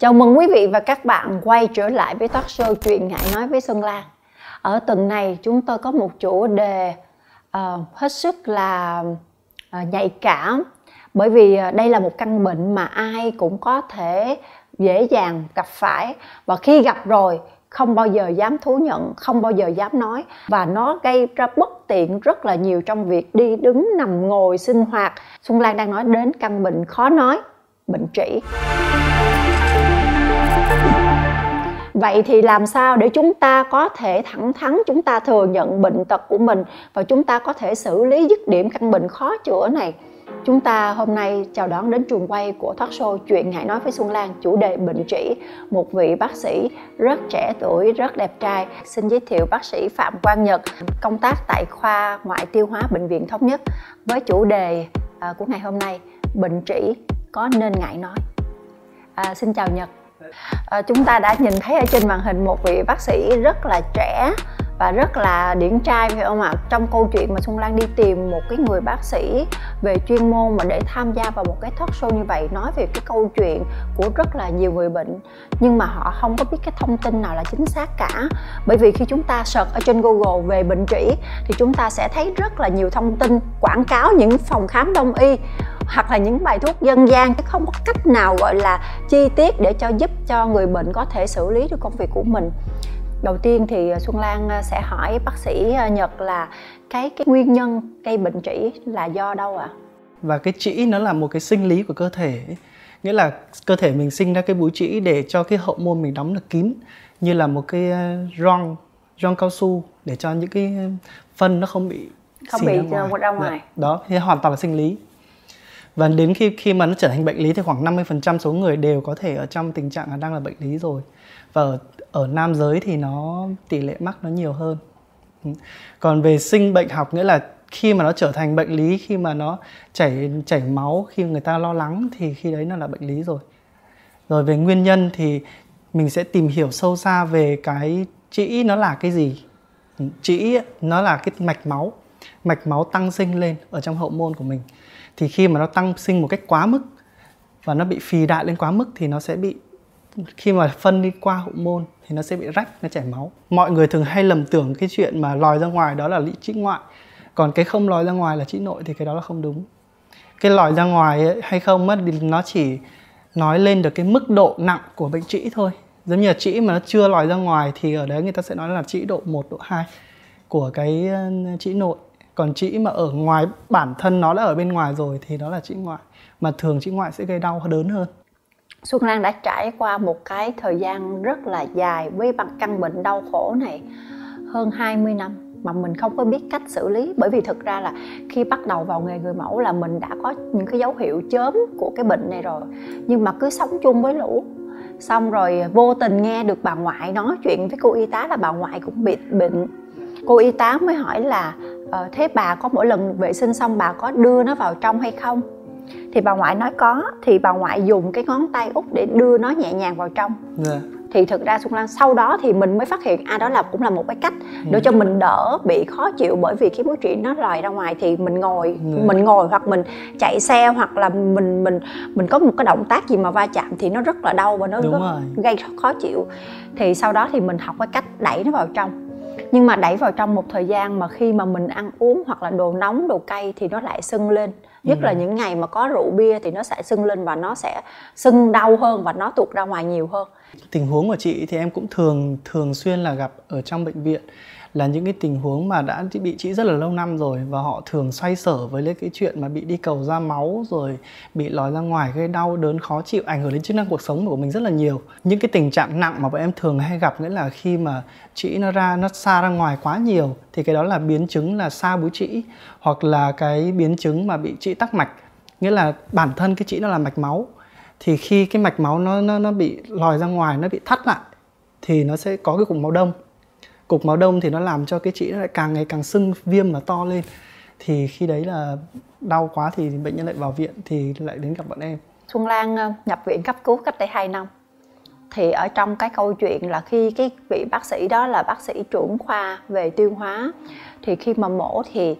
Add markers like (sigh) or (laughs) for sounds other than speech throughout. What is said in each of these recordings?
Chào mừng quý vị và các bạn quay trở lại với talk show Chuyện Ngại Nói với Xuân Lan. Ở tuần này chúng tôi có một chủ đề uh, hết sức là uh, nhạy cảm bởi vì uh, đây là một căn bệnh mà ai cũng có thể dễ dàng gặp phải và khi gặp rồi không bao giờ dám thú nhận, không bao giờ dám nói và nó gây ra bất tiện rất là nhiều trong việc đi đứng nằm ngồi sinh hoạt. Xuân Lan đang nói đến căn bệnh khó nói, bệnh trĩ vậy thì làm sao để chúng ta có thể thẳng thắn chúng ta thừa nhận bệnh tật của mình và chúng ta có thể xử lý dứt điểm căn bệnh khó chữa này? Chúng ta hôm nay chào đón đến trường quay của thoát show chuyện hãy nói với xuân lan chủ đề bệnh trĩ. Một vị bác sĩ rất trẻ tuổi rất đẹp trai. Xin giới thiệu bác sĩ phạm quang nhật công tác tại khoa ngoại tiêu hóa bệnh viện thống nhất với chủ đề à, của ngày hôm nay bệnh trĩ có nên ngại nói. À, xin chào nhật à, chúng ta đã nhìn thấy ở trên màn hình một vị bác sĩ rất là trẻ và rất là điển trai phải không ạ. Trong câu chuyện mà xuân lan đi tìm một cái người bác sĩ về chuyên môn mà để tham gia vào một cái talk show như vậy, nói về cái câu chuyện của rất là nhiều người bệnh, nhưng mà họ không có biết cái thông tin nào là chính xác cả. Bởi vì khi chúng ta search ở trên google về bệnh trĩ, thì chúng ta sẽ thấy rất là nhiều thông tin, quảng cáo những phòng khám đông y, hoặc là những bài thuốc dân gian, chứ không có cách nào gọi là chi tiết để cho giúp cho người bệnh có thể xử lý được công việc của mình đầu tiên thì xuân lan à, sẽ hỏi bác sĩ à, nhật là cái cái nguyên nhân gây bệnh trĩ là do đâu ạ à? và cái trĩ nó là một cái sinh lý của cơ thể nghĩa là cơ thể mình sinh ra cái búi trĩ để cho cái hậu môn mình đóng được kín như là một cái ron à, ron cao su để cho những cái phân nó không bị không bị ra ngoài, ra ngoài. đó thì hoàn toàn là sinh lý và đến khi khi mà nó trở thành bệnh lý thì khoảng 50% số người đều có thể ở trong tình trạng là đang là bệnh lý rồi và ở, nam giới thì nó tỷ lệ mắc nó nhiều hơn. Ừ. Còn về sinh bệnh học nghĩa là khi mà nó trở thành bệnh lý khi mà nó chảy chảy máu khi người ta lo lắng thì khi đấy nó là bệnh lý rồi. Rồi về nguyên nhân thì mình sẽ tìm hiểu sâu xa về cái trĩ nó là cái gì. Ừ, trĩ nó là cái mạch máu mạch máu tăng sinh lên ở trong hậu môn của mình. Thì khi mà nó tăng sinh một cách quá mức và nó bị phì đại lên quá mức thì nó sẽ bị khi mà phân đi qua hậu môn thì nó sẽ bị rách nó chảy máu. Mọi người thường hay lầm tưởng cái chuyện mà lòi ra ngoài đó là trĩ ngoại. Còn cái không lòi ra ngoài là trĩ nội thì cái đó là không đúng. Cái lòi ra ngoài ấy, hay không mất, thì nó chỉ nói lên được cái mức độ nặng của bệnh trĩ thôi. Giống như là trĩ mà nó chưa lòi ra ngoài thì ở đấy người ta sẽ nói là trĩ độ 1, độ 2 của cái trĩ nội. Còn trĩ mà ở ngoài bản thân nó đã ở bên ngoài rồi thì đó là trĩ ngoại. Mà thường trĩ ngoại sẽ gây đau đớn hơn. Xuân Lan đã trải qua một cái thời gian rất là dài với bằng căn bệnh đau khổ này hơn 20 năm mà mình không có biết cách xử lý. Bởi vì thực ra là khi bắt đầu vào nghề người mẫu là mình đã có những cái dấu hiệu chớm của cái bệnh này rồi. Nhưng mà cứ sống chung với lũ, xong rồi vô tình nghe được bà ngoại nói chuyện với cô y tá là bà ngoại cũng bị bệnh. Cô y tá mới hỏi là ờ, thế bà có mỗi lần vệ sinh xong bà có đưa nó vào trong hay không? Thì bà ngoại nói có thì bà ngoại dùng cái ngón tay út để đưa nó nhẹ nhàng vào trong yeah. Dạ. thì thực ra xuân lan sau đó thì mình mới phát hiện à đó là cũng là một cái cách để ừ. cho mình đỡ bị khó chịu bởi vì cái búi trĩ nó lòi ra ngoài thì mình ngồi yeah. Dạ. mình ngồi hoặc mình chạy xe hoặc là mình mình mình có một cái động tác gì mà va chạm thì nó rất là đau và nó rất gây khó chịu thì sau đó thì mình học cái cách đẩy nó vào trong nhưng mà đẩy vào trong một thời gian mà khi mà mình ăn uống hoặc là đồ nóng đồ cay thì nó lại sưng lên. Nhất ừ. là những ngày mà có rượu bia thì nó sẽ sưng lên và nó sẽ sưng đau hơn và nó tuột ra ngoài nhiều hơn. Tình huống của chị thì em cũng thường thường xuyên là gặp ở trong bệnh viện là những cái tình huống mà đã bị trĩ rất là lâu năm rồi và họ thường xoay sở với cái chuyện mà bị đi cầu ra máu rồi bị lòi ra ngoài gây đau, đớn, khó chịu, ảnh hưởng đến chức năng cuộc sống của mình rất là nhiều. Những cái tình trạng nặng mà bọn em thường hay gặp nghĩa là khi mà trĩ nó ra, nó xa ra ngoài quá nhiều thì cái đó là biến chứng là xa búi trĩ hoặc là cái biến chứng mà bị trĩ tắc mạch, nghĩa là bản thân cái trĩ nó là mạch máu. Thì khi cái mạch máu nó nó nó bị lòi ra ngoài, nó bị thắt lại thì nó sẽ có cái cục máu đông cục máu đông thì nó làm cho cái chị nó lại càng ngày càng sưng, viêm và to lên. Thì khi đấy là đau quá thì bệnh nhân lại vào viện thì lại đến gặp bọn em. Xuân Lan ờ, nhập viện cấp cứu cách đây 2 năm thì ở trong cái câu chuyện là khi cái vị bác sĩ đó là bác sĩ trưởng khoa về tiêu hóa thì khi mà mổ thì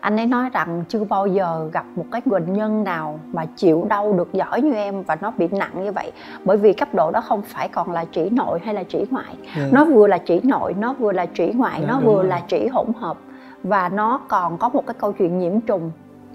anh ấy nói rằng chưa bao giờ gặp một cái bệnh nhân nào mà chịu đau được giỏi như em và nó bị nặng như vậy bởi vì cấp độ đó không phải còn là chỉ nội hay là chỉ ngoại yeah. nó vừa là chỉ nội nó vừa là chỉ ngoại yeah, nó vừa rồi. là chỉ hỗn hợp và nó còn có một cái câu chuyện nhiễm trùng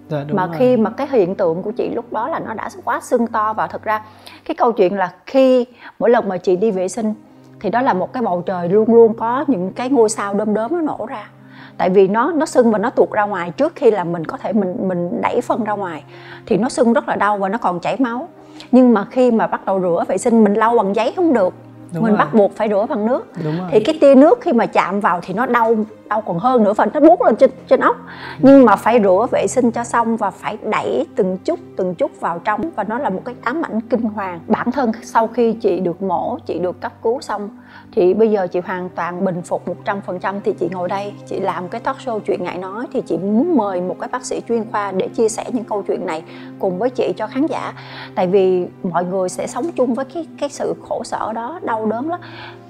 Dạ, mà rồi. khi mà cái hiện tượng của chị lúc đó là nó đã quá sưng to và thực ra cái câu chuyện là khi mỗi lần mà chị đi vệ sinh thì đó là một cái bầu trời luôn luôn có những cái ngôi sao đom đóm nó nổ ra tại vì nó nó sưng và nó tuột ra ngoài trước khi là mình có thể mình mình đẩy phân ra ngoài thì nó sưng rất là đau và nó còn chảy máu nhưng mà khi mà bắt đầu rửa vệ sinh mình lau bằng giấy không được Đúng mình rồi. bắt buộc phải rửa bằng nước Đúng rồi. thì cái tia nước khi mà chạm vào thì nó đau đau còn hơn nữa phần nó buốt lên trên trên ốc. Nhưng mà phải rửa vệ sinh cho xong và phải đẩy từng chút từng chút vào trong. Và nó là một cái ám ảnh kinh hoàng. Bản thân sau khi chị được mổ, chị được cấp cứu xong, thì bây giờ chị hoàn toàn bình phục 100% thì chị ngồi đây, chị làm cái talk show chuyện ngại nói, thì chị muốn mời một cái bác sĩ chuyên khoa để chia sẻ những câu chuyện này cùng với chị cho khán giả. Tại vì mọi người sẽ sống chung với cái cái sự khổ sở đó, đau đớn đó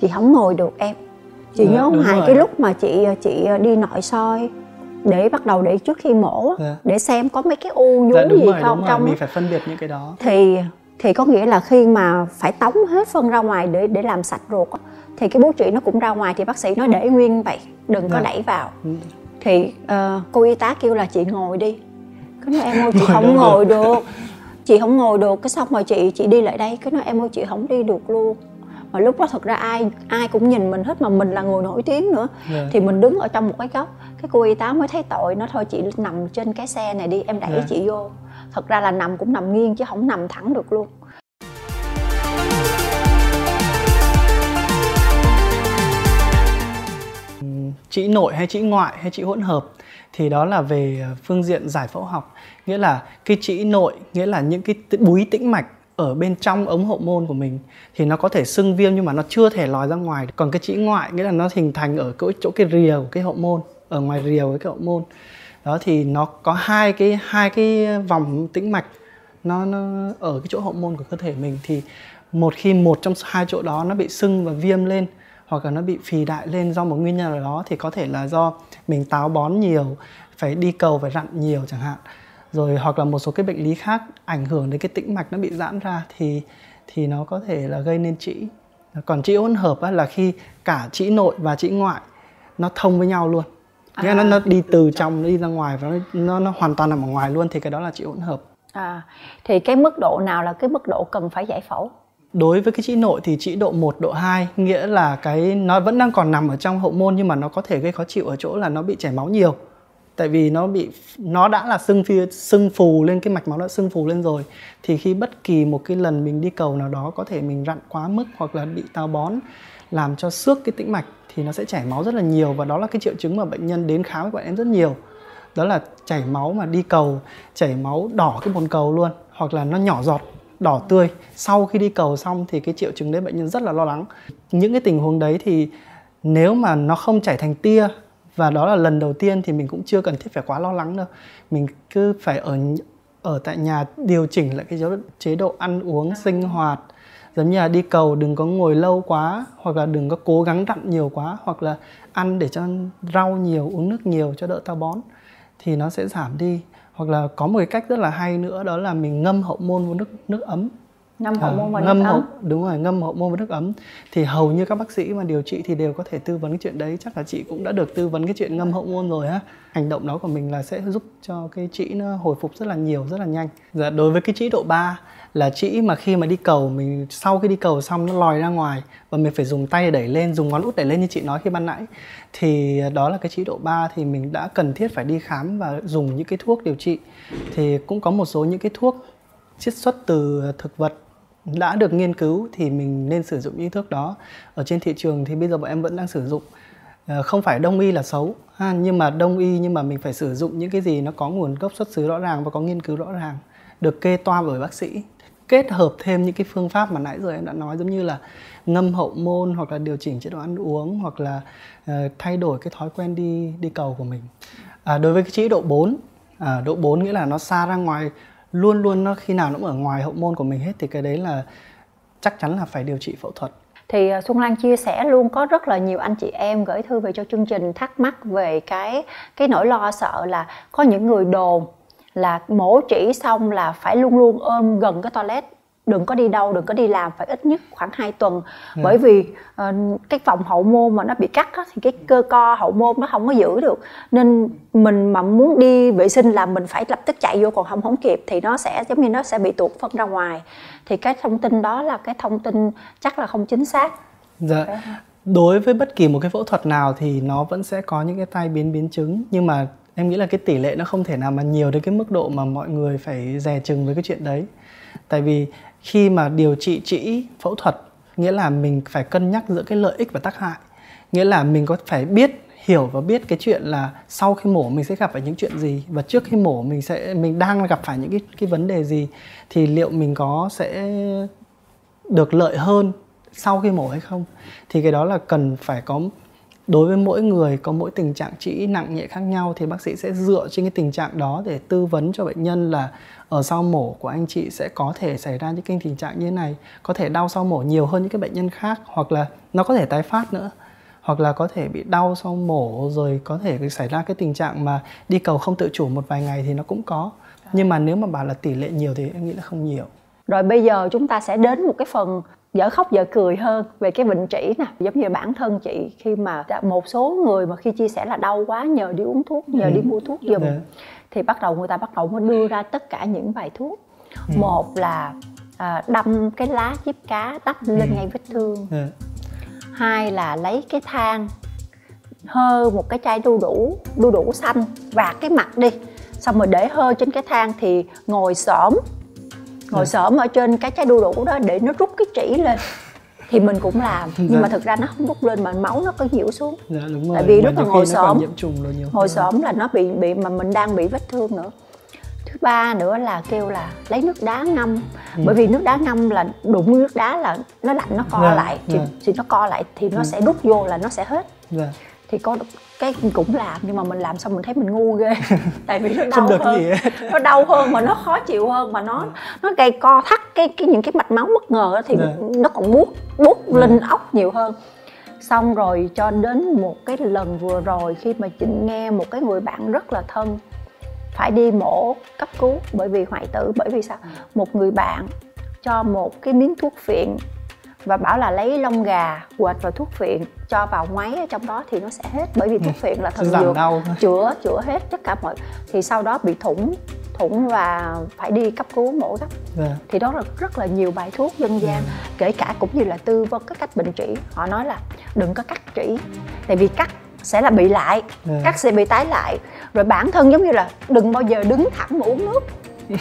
chị không ngồi được em chị dạ, nhớ không? Hài cái lúc mà chị chị đi nội soi để bắt đầu để trước khi mổ dạ. để xem có mấy cái u nhú dạ, gì rồi, không trong mình phải phân biệt những cái đó. Thì thì có nghĩa là khi mà phải tống hết phân ra ngoài để để làm sạch ruột thì cái bút trị nó cũng ra ngoài thì bác sĩ nói để nguyên vậy đừng có dạ. đẩy vào. Ừ. thì uh, cô y tá kêu là chị ngồi đi. Cái nói em ơi chị không ngồi được. Chị không ngồi được cái xong rồi chị chị đi lại đây cái nói em ơi chị không đi được luôn mà lúc đó thật ra ai ai cũng nhìn mình hết mà mình là người nổi tiếng nữa yeah. Dạ. thì mình đứng ở trong một cái góc cái cô y tá mới thấy tội nó thôi chị nằm trên cái xe này đi em đẩy yeah. Dạ. chị vô thật ra là nằm cũng nằm nghiêng chứ không nằm thẳng được luôn chỉ nội hay chỉ ngoại hay chỉ hỗn hợp thì đó là về phương diện giải phẫu học nghĩa là cái chỉ nội nghĩa là những cái búi tĩnh mạch ở bên trong ống hậu môn của mình thì nó có thể sưng viêm nhưng mà nó chưa thể lòi ra ngoài còn cái chỉ ngoại nghĩa là nó hình thành ở chỗ, chỗ cái rìa của cái hậu môn ở ngoài rìa của cái hậu môn. Đó thì nó có hai cái hai cái vòng tĩnh mạch nó, nó ở cái chỗ hậu môn của cơ thể mình. Thì một khi một trong hai chỗ đó nó bị sưng và viêm lên hoặc là nó bị phì đại lên do một nguyên nhân nào đó thì có thể là do mình táo bón nhiều phải đi cầu phải rặn nhiều chẳng hạn rồi hoặc là một số cái bệnh lý khác ảnh hưởng đến cái tĩnh mạch nó bị giãn ra thì thì nó có thể là gây nên trĩ. Còn trĩ hỗn hợp là khi cả trĩ nội và trĩ ngoại nó thông với nhau luôn. Nghĩa à, nó nó đi từ trong nó đi ra ngoài và nó nó, nó hoàn toàn nằm ở ngoài luôn thì cái đó là trĩ hỗn hợp. À thì cái mức độ nào là cái mức độ cần phải giải phẫu? Đối với cái trĩ nội thì trĩ độ 1, độ 2 nghĩa là cái nó vẫn đang còn nằm ở trong hậu môn nhưng mà nó có thể gây khó chịu ở chỗ là nó bị chảy máu nhiều tại vì nó bị, nó đã là sưng phi, sưng phù lên, cái mạch máu đã sưng phù lên rồi. Thì khi bất kỳ một cái lần mình đi cầu nào đó, có thể mình rặn quá mức hoặc là bị táo bón, làm cho xước cái tĩnh mạch, thì nó sẽ chảy máu rất là nhiều. Và đó là cái triệu chứng mà bệnh nhân đến khám với bọn em rất nhiều. Đó là chảy máu mà đi cầu, chảy máu đỏ cái bồn cầu luôn, hoặc là nó nhỏ giọt, đỏ tươi. Sau khi đi cầu xong thì cái triệu chứng đấy bệnh nhân rất là lo lắng. Những cái tình huống đấy thì nếu mà nó không chảy thành tia và đó là lần đầu tiên thì mình cũng chưa cần thiết phải quá lo lắng đâu. Mình cứ phải ở ở tại nhà điều chỉnh lại cái chế độ ăn uống sinh hoạt. Giống như là đi cầu đừng có ngồi lâu quá hoặc là đừng có cố gắng đặn nhiều quá hoặc là ăn để cho rau nhiều uống nước nhiều cho đỡ táo bón thì nó sẽ giảm đi. Hoặc là có một cái cách rất là hay nữa đó là mình ngâm hậu môn vào nước nước ấm ngâm hậu môn vào ngâm nước hậu, ấm đúng rồi ngâm hậu môn vào nước ấm. Thì hầu như các bác sĩ mà điều trị thì đều có thể tư vấn cái chuyện đấy. Chắc là chị cũng đã được tư vấn cái chuyện ngâm hậu môn rồi ha hành động đó của mình là sẽ giúp cho cái trĩ nó hồi phục rất là nhiều rất là nhanh. Dạ, đối với cái trĩ độ 3 là trĩ mà khi mà đi cầu mình sau khi đi cầu xong nó lòi ra ngoài và mình phải dùng tay đẩy lên dùng ngón út đẩy lên như chị nói khi ban nãy thì đó là cái trĩ độ 3 thì mình đã cần thiết phải đi khám và dùng những cái thuốc điều trị. Thì cũng có một số những cái thuốc chiết xuất từ thực vật đã được nghiên cứu thì mình nên sử dụng những thuốc đó. Ở trên thị trường thì bây giờ bọn em vẫn đang sử dụng. Ờ, không phải đông y là xấu ha, nhưng mà đông y nhưng mà mình phải sử dụng những cái gì nó có nguồn gốc xuất xứ rõ ràng và có nghiên cứu rõ ràng được kê toa bởi bác sĩ. Kết hợp thêm những cái phương pháp mà nãy giờ em đã nói giống như là ngâm hậu môn hoặc là điều chỉnh chế độ ăn uống hoặc là uh, thay đổi cái thói quen đi đi cầu của mình. À, đối với cái chế độ 4 à, độ 4 nghĩa là nó xa ra ngoài luôn luôn nó, khi nào nó cũng ở ngoài hậu môn của mình hết thì cái đấy là chắc chắn là phải điều trị phẫu thuật. Thì à, Xuân Lan chia sẻ luôn, có rất là nhiều anh chị em gửi thư về cho chương trình thắc mắc về cái cái nỗi lo sợ là có những người đồn là mổ chỉ xong là phải luôn luôn ôm gần cái toilet đừng có đi đâu đừng có đi làm phải ít nhất khoảng 2 tuần. Ừ. bởi vì uh, cái vòng hậu môn mà nó bị cắt á, thì cái cơ co hậu môn nó không có giữ được. Nên mình mà muốn đi vệ sinh là mình phải lập tức chạy vô còn không không kịp thì nó sẽ giống như nó sẽ bị tuột phân ra ngoài. Thì cái thông tin đó là cái thông tin chắc là không chính xác. Dạ. Đối với bất kỳ một cái phẫu thuật nào thì nó vẫn sẽ có những cái tai biến biến chứng. Nhưng mà em nghĩ là cái tỷ lệ nó không thể nào mà nhiều đến cái mức độ mà mọi người phải dè chừng với cái chuyện đấy. Tại vì khi mà điều trị trĩ phẫu thuật, nghĩa là mình phải cân nhắc giữa cái lợi ích và tác hại. Nghĩa là mình có phải biết, hiểu và biết cái chuyện là sau khi mổ mình sẽ gặp phải những chuyện gì và trước khi mổ mình sẽ, mình đang gặp phải những cái cái vấn đề gì, thì liệu mình có sẽ được lợi hơn sau khi mổ hay không? Thì cái đó là cần phải có đối với mỗi người có mỗi tình trạng trĩ nặng nhẹ khác nhau thì bác sĩ sẽ dựa trên cái tình trạng đó để tư vấn cho bệnh nhân là ở sau mổ của anh chị sẽ có thể xảy ra những cái tình trạng như thế này có thể đau sau mổ nhiều hơn những cái bệnh nhân khác hoặc là nó có thể tái phát nữa hoặc là có thể bị đau sau mổ rồi có thể xảy ra cái tình trạng mà đi cầu không tự chủ một vài ngày thì nó cũng có. Nhưng mà nếu mà bảo là tỷ lệ nhiều thì em nghĩ là không nhiều rồi bây giờ chúng ta sẽ đến một cái phần dở khóc dở cười hơn về cái bệnh trĩ nè giống như bản thân chị khi mà một số người mà khi chia sẻ là đau quá nhờ đi uống thuốc nhờ ừ. đi mua thuốc giùm. Dạ. thì bắt đầu người ta bắt đầu mới đưa ra tất cả những bài thuốc ừ. một là à, đâm cái lá chip cá đắp lên ừ. ngay vết thương. Dạ. hai là lấy cái than hơ một cái chai đu đủ đu đủ xanh và cái mặt đi xong rồi để hơ trên cái than thì ngồi xổm ngồi dạ. xổm ở trên cái chai đu đủ đó để nó rút cái chỉ lên thì mình cũng làm nhưng dạ. mà thực ra nó không rút lên mà máu nó có nhiễu xuống dạ, đúng rồi. tại vì lúc mà ngồi xổm ngồi xổm là nó bị bị mà mình đang bị vết thương nữa thứ ba nữa là kêu là lấy nước đá ngâm ừ. bởi vì nước đá ngâm là đụng nước đá là nó lạnh nó co yeah, lại thì, yeah. thì nó co lại thì nó ừ. sẽ rút vô là nó sẽ hết yeah. thì có cái cũng làm nhưng mà mình làm xong mình thấy mình ngu ghê (laughs) tại vì nó đau Không được hơn gì nó đau hơn mà nó khó chịu hơn mà nó nó gây co thắt cái cái những cái mạch máu bất ngờ đó thì yeah. Dạ. nó còn buốt buốt yeah. lên ốc nhiều hơn xong rồi cho đến một cái lần vừa rồi khi mà chị nghe một cái người bạn rất là thân phải đi mổ cấp cứu bởi vì hoại tử bởi vì sao một người bạn cho một cái miếng thuốc phiện và bảo là lấy lông gà quệt vào thuốc phiện cho vào máy ở trong đó thì nó sẽ hết bởi vì thuốc ừ. phiện là thần dược chữa chữa hết tất cả mọi thì sau đó bị thủng thủng và phải đi cấp cứu mổ gấp yeah. Dạ. thì đó là rất là nhiều bài thuốc dân gian yeah. Kể cả cũng như là tư vấn các cách bệnh trĩ họ nói là đừng có cắt trĩ tại vì cắt sẽ là bị lại yeah. Dạ. cắt sẽ bị tái lại rồi bản thân giống như là đừng bao giờ đứng thẳng mà uống nước (laughs)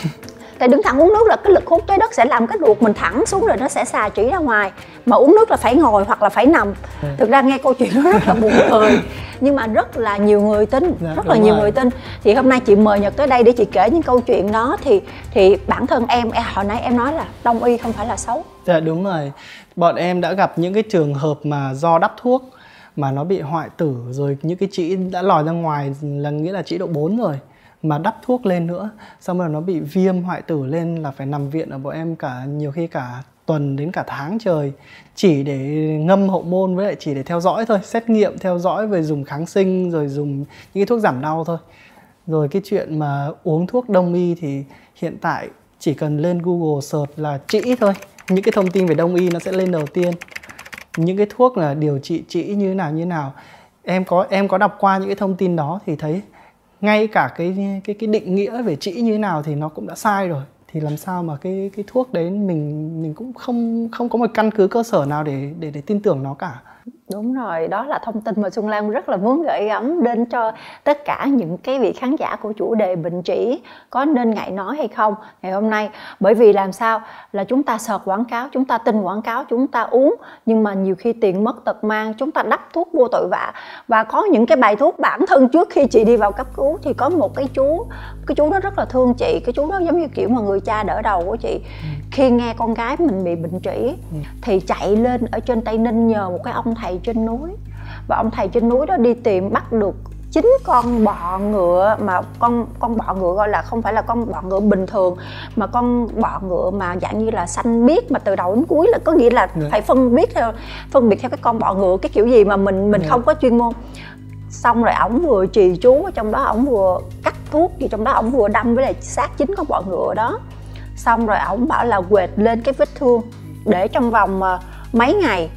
tại đứng thẳng uống nước là cái lực hút trái đất sẽ làm cái ruột mình thẳng xuống rồi nó sẽ xà chỉ ra ngoài. Mà uống nước là phải ngồi hoặc là phải nằm. Ừ. thực ra nghe câu chuyện nó rất là buồn (laughs) cười. Nhưng mà rất là nhiều người tin dạ, rất là nhiều rồi. người tin. Thì hôm nay chị mời nhật tới đây để chị kể những câu chuyện đó. Thì thì bản thân em hồi nãy em nói là đông y không phải là xấu. Dạ đúng rồi. Bọn em đã gặp những cái trường hợp mà do đắp thuốc mà nó bị hoại tử rồi những cái chỉ đã lòi ra ngoài là nghĩa là chỉ độ 4 rồi mà đắp thuốc lên nữa. Xong rồi nó bị viêm hoại tử lên là phải nằm viện ở bọn em cả, nhiều khi cả tuần đến cả tháng trời. Chỉ để ngâm hậu môn với lại chỉ để theo dõi thôi, xét nghiệm, theo dõi về dùng kháng sinh, rồi dùng những cái thuốc giảm đau thôi. Rồi cái chuyện mà uống thuốc đông y thì hiện tại chỉ cần lên google search là trĩ thôi. Những cái thông tin về đông y nó sẽ lên đầu tiên. Những cái thuốc là điều trị trĩ như thế nào, như thế nào. Em có em có đọc qua những cái thông tin đó thì thấy ngay cả cái cái cái định nghĩa về trĩ như thế nào thì nó cũng đã sai rồi. Thì làm sao mà cái cái thuốc đấy mình mình cũng không không có một căn cứ cơ sở nào để để để tin tưởng nó cả. Đúng rồi, đó là thông tin mà Xuân Lan rất là muốn gửi gắm đến cho tất cả những cái vị khán giả của chủ đề bệnh trĩ có nên ngại nói hay không ngày hôm nay. Bởi vì làm sao là chúng ta sợt quảng cáo, chúng ta tin quảng cáo, chúng ta uống nhưng mà nhiều khi tiền mất tật mang, chúng ta đắp thuốc vô tội vạ. Và có những cái bài thuốc bản thân trước khi chị đi vào cấp cứu thì có một cái chú, cái chú đó rất là thương chị, cái chú đó giống như kiểu mà người cha đỡ đầu của chị. Ừ. Khi nghe con gái mình bị bệnh trĩ ừ. thì chạy lên ở trên Tây Ninh nhờ một cái ông thầy trên núi và ông thầy trên núi đó đi tìm bắt được chín con bọ ngựa mà con con bọ ngựa gọi là không phải là con bọ ngựa bình thường mà con bọ ngựa mà dạng như là xanh biếc mà từ đầu đến cuối là có nghĩa là Dạ. phải phân biệt theo phân biệt theo cái con bọ ngựa cái kiểu gì mà mình mình Dạ. không có chuyên môn xong rồi ổng vừa trì chú ở trong đó ổng vừa cắt thuốc gì trong đó ổng vừa đâm với lại xác chính con bọ ngựa đó xong rồi ổng bảo là quệt lên cái vết thương để trong vòng ờ, mấy ngày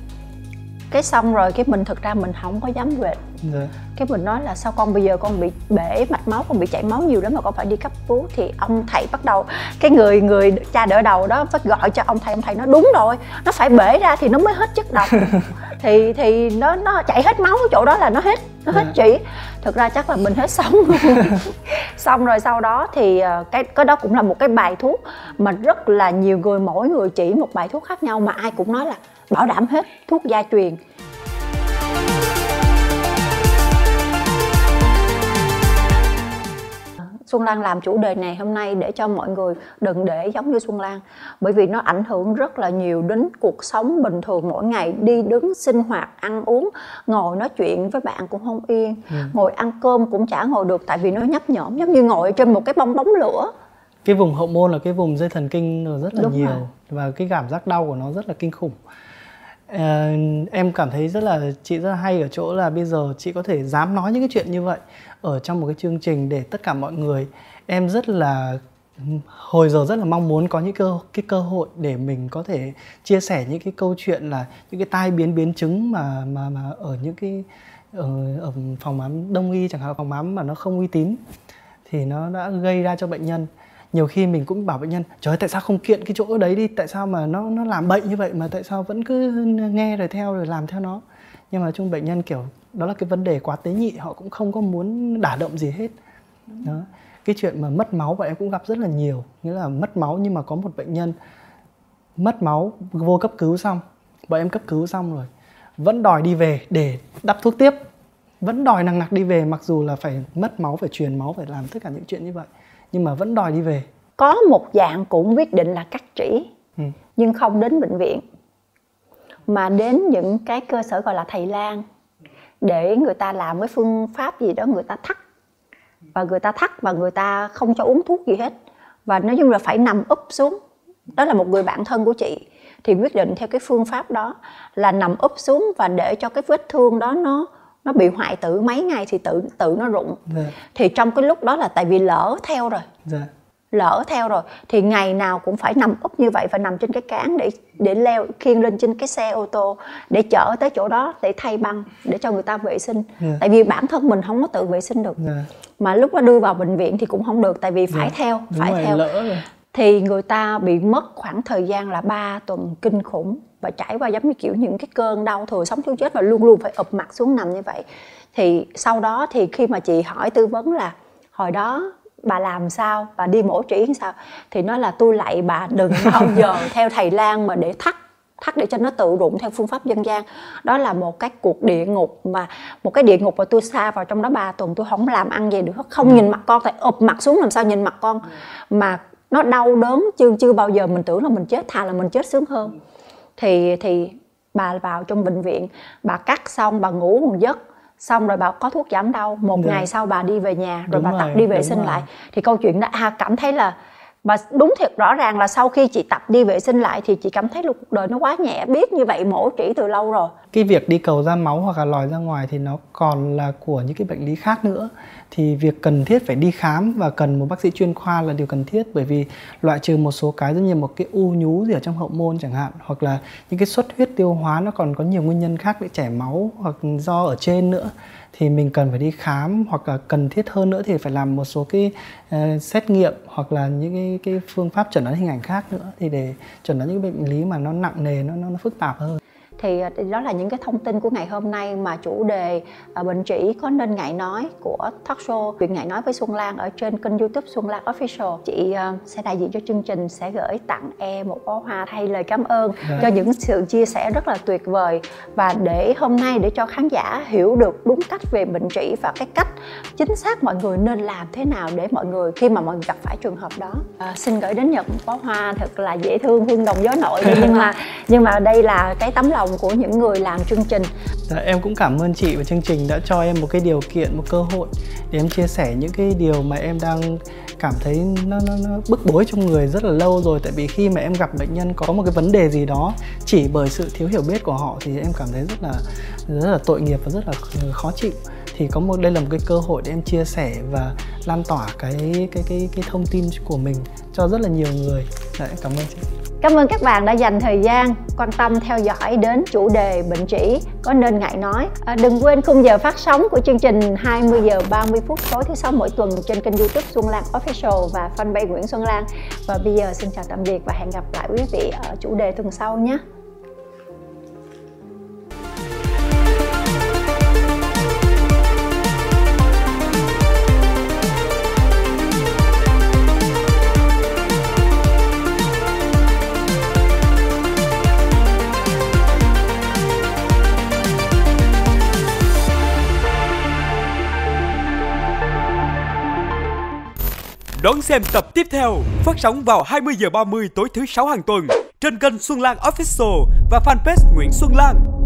cái xong rồi cái mình thực ra mình không có dám quệt dạ. cái mình nói là sao con bây giờ con bị bể mạch máu con bị chảy máu nhiều lắm mà con phải đi cấp cứu. Thì ông thầy bắt đầu cái người người cha đỡ đầu đó phải gọi cho ông thầy. Ông thầy nói đúng rồi nó phải bể ra thì nó mới hết chất độc. (laughs) Thì thì nó nó chảy hết máu chỗ đó là nó hết nó hết Dạ. chỉ. Thực ra chắc là mình hết sống. (laughs) Xong rồi sau đó thì ờ, cái cái đó cũng là một cái bài thuốc mà rất là nhiều người mỗi người chỉ một bài thuốc khác nhau mà ai cũng nói là bảo đảm hết thuốc gia truyền. Xuân Lan làm chủ đề này hôm nay để cho mọi người đừng để giống như Xuân Lan bởi vì nó ảnh hưởng rất là nhiều đến cuộc sống bình thường mỗi ngày đi đứng sinh hoạt ăn uống ngồi nói chuyện với bạn cũng không yên. Ngồi ăn cơm cũng chả ngồi được tại vì nó nhấp nhổm giống như ngồi trên một cái bong bóng lửa. Cái vùng hậu môn là cái vùng dây thần kinh rất là Đúng nhiều rồi. và cái cảm giác đau của nó rất là kinh khủng Ờ, em cảm thấy rất là chị rất là hay ở chỗ là bây giờ chị có thể dám nói những cái chuyện như vậy ở trong một cái chương trình để tất cả mọi người. Em rất là hồi giờ rất là mong muốn có những cơ cái cơ hội để mình có thể chia sẻ những cái câu chuyện là những cái tai biến biến chứng mà mà mà ở những cái ở, ở phòng khám đông y chẳng hạn phòng khám mà nó không uy tín thì nó đã gây ra cho bệnh nhân nhiều khi mình cũng bảo bệnh nhân, trời ơi, tại sao không kiện cái chỗ đấy đi? Tại sao mà nó nó làm bệnh như vậy mà tại sao vẫn cứ nghe rồi theo rồi làm theo nó? Nhưng mà chung bệnh nhân kiểu, đó là cái vấn đề quá tế nhị, họ cũng không có muốn đả động gì hết. Đó. Cái chuyện mà mất máu bọn em cũng gặp rất là nhiều, nghĩa là mất máu nhưng mà có một bệnh nhân mất máu, vô cấp cứu xong, bọn em cấp cứu xong rồi, vẫn đòi đi về để đắp thuốc tiếp vẫn đòi nặng nặc đi về mặc dù là phải mất máu phải truyền máu phải làm tất cả những chuyện như vậy nhưng mà vẫn đòi đi về. Có một dạng cũng quyết định là cắt chỉ ừ. nhưng không đến bệnh viện mà đến những cái cơ sở gọi là thầy lang để người ta làm cái phương pháp gì đó người ta thắt. Và người ta thắt và người ta không cho uống thuốc gì hết. Và nói chung là phải nằm úp xuống. Đó là một người bạn thân của chị thì quyết định theo cái phương pháp đó là nằm úp xuống và để cho cái vết thương đó nó nó bị hoại tử mấy ngày thì tự tự nó rụng. Dạ. Thì trong cái lúc đó là tại vì lỡ theo rồi. Dạ. Lỡ theo rồi thì ngày nào cũng phải nằm úp như vậy phải nằm trên cái cán để để leo khiêng lên trên cái xe ô tô để chở tới chỗ đó để thay băng để cho người ta vệ sinh. Dạ. tại vì bản thân mình không có tự vệ sinh được. Dạ. Mà lúc đó đưa vào bệnh viện thì cũng không được tại vì phải Dạ. theo đúng phải rồi theo. lỡ rồi. Thì người ta bị mất khoảng thời gian là 3 tuần kinh khủng và trải qua giống như kiểu những cái cơn đau thừa sống thiếu chết và luôn luôn phải ụp mặt xuống nằm như vậy. Thì sau đó thì khi mà chị hỏi tư vấn là hồi đó bà làm sao? Bà đi mổ trĩ sao? Thì nói là tôi lạy bà đừng bao (laughs) giờ theo thầy lang mà để thắt thắt để cho nó tự rụng theo phương pháp dân gian. Đó là một cái cuộc địa ngục mà một cái địa ngục mà tôi xa vào trong đó 3 tuần tôi không làm ăn gì được không nhìn mặt con tại ụp mặt xuống làm sao nhìn mặt con. Mà nó đau đớn chưa chưa bao giờ mình tưởng là mình chết thà là mình chết sướng hơn thì thì bà vào trong bệnh viện bà cắt xong bà ngủ một giấc xong rồi bà có thuốc giảm đau một Dạ. ngày sau bà đi về nhà rồi Đúng bà rồi, tập đi vệ sinh rồi. lại thì câu chuyện đó à cảm thấy là và đúng thiệt rõ ràng là sau khi chị tập đi vệ sinh lại thì chị cảm thấy là cuộc đời nó quá nhẹ. Biết như vậy, mổ trĩ từ lâu rồi. Cái việc đi cầu ra máu hoặc là lòi ra ngoài thì nó còn là của những cái bệnh lý khác nữa. Thì việc cần thiết phải đi khám và cần một bác sĩ chuyên khoa là điều cần thiết. Bởi vì loại trừ một số cái giống như một cái u nhú gì ở trong hậu môn chẳng hạn, hoặc là những cái xuất huyết tiêu hóa nó còn có nhiều nguyên nhân khác để chảy máu hoặc do ở trên nữa thì mình cần phải đi khám hoặc là cần thiết hơn nữa thì phải làm một số cái uh, xét nghiệm hoặc là những cái cái phương pháp chẩn đoán hình ảnh khác nữa thì để chẩn đoán những bệnh lý mà nó nặng nề nó nó, nó phức tạp hơn thì à, đó là những cái thông tin của ngày hôm nay mà chủ đề à, bệnh trĩ có nên ngại nói của talk show chuyện ngại nói với Xuân Lan ở trên kênh youtube Xuân Lan Official. Chị à, sẽ đại diện cho chương trình sẽ gửi tặng em một bó hoa thay lời cảm ơn Dạ. cho những sự chia sẻ rất là tuyệt vời. Và để hôm nay để cho khán giả hiểu được đúng cách về bệnh trĩ và cái cách chính xác mọi người nên làm thế nào để mọi người khi mà mọi người gặp phải trường hợp đó à, xin gửi đến Nhật một bó hoa thật là dễ thương hương đồng gió nội (laughs) nhưng mà nhưng mà đây là cái tấm lòng lòng của những người làm chương trình dạ, em cũng cảm ơn chị và chương trình đã cho em một cái điều kiện một cơ hội để em chia sẻ những cái điều mà em đang cảm thấy nó, nó, nó bức bối trong người rất là lâu rồi tại vì khi mà em gặp bệnh nhân có một cái vấn đề gì đó chỉ bởi sự thiếu hiểu biết của họ thì em cảm thấy rất là rất là tội nghiệp và rất là khó chịu thì có một đây là một cái cơ hội để em chia sẻ và lan tỏa cái cái cái cái thông tin của mình cho rất là nhiều người. Dạ, Đấy, cảm ơn chị. Cảm ơn các bạn đã dành thời gian quan tâm theo dõi đến chủ đề bệnh trĩ có nên ngại nói. À, đừng quên khung giờ phát sóng của chương trình 20 giờ 30 phút tối thứ sáu mỗi tuần trên kênh YouTube Xuân Lan Official và fanpage Nguyễn Xuân Lan. Và bây giờ xin chào tạm biệt và hẹn gặp lại quý vị ở chủ đề tuần sau nhé. Đón xem tập tiếp theo phát sóng vào 20 giờ 30 tối thứ sáu hàng tuần trên kênh Xuân Lan Official và fanpage Nguyễn Xuân Lan.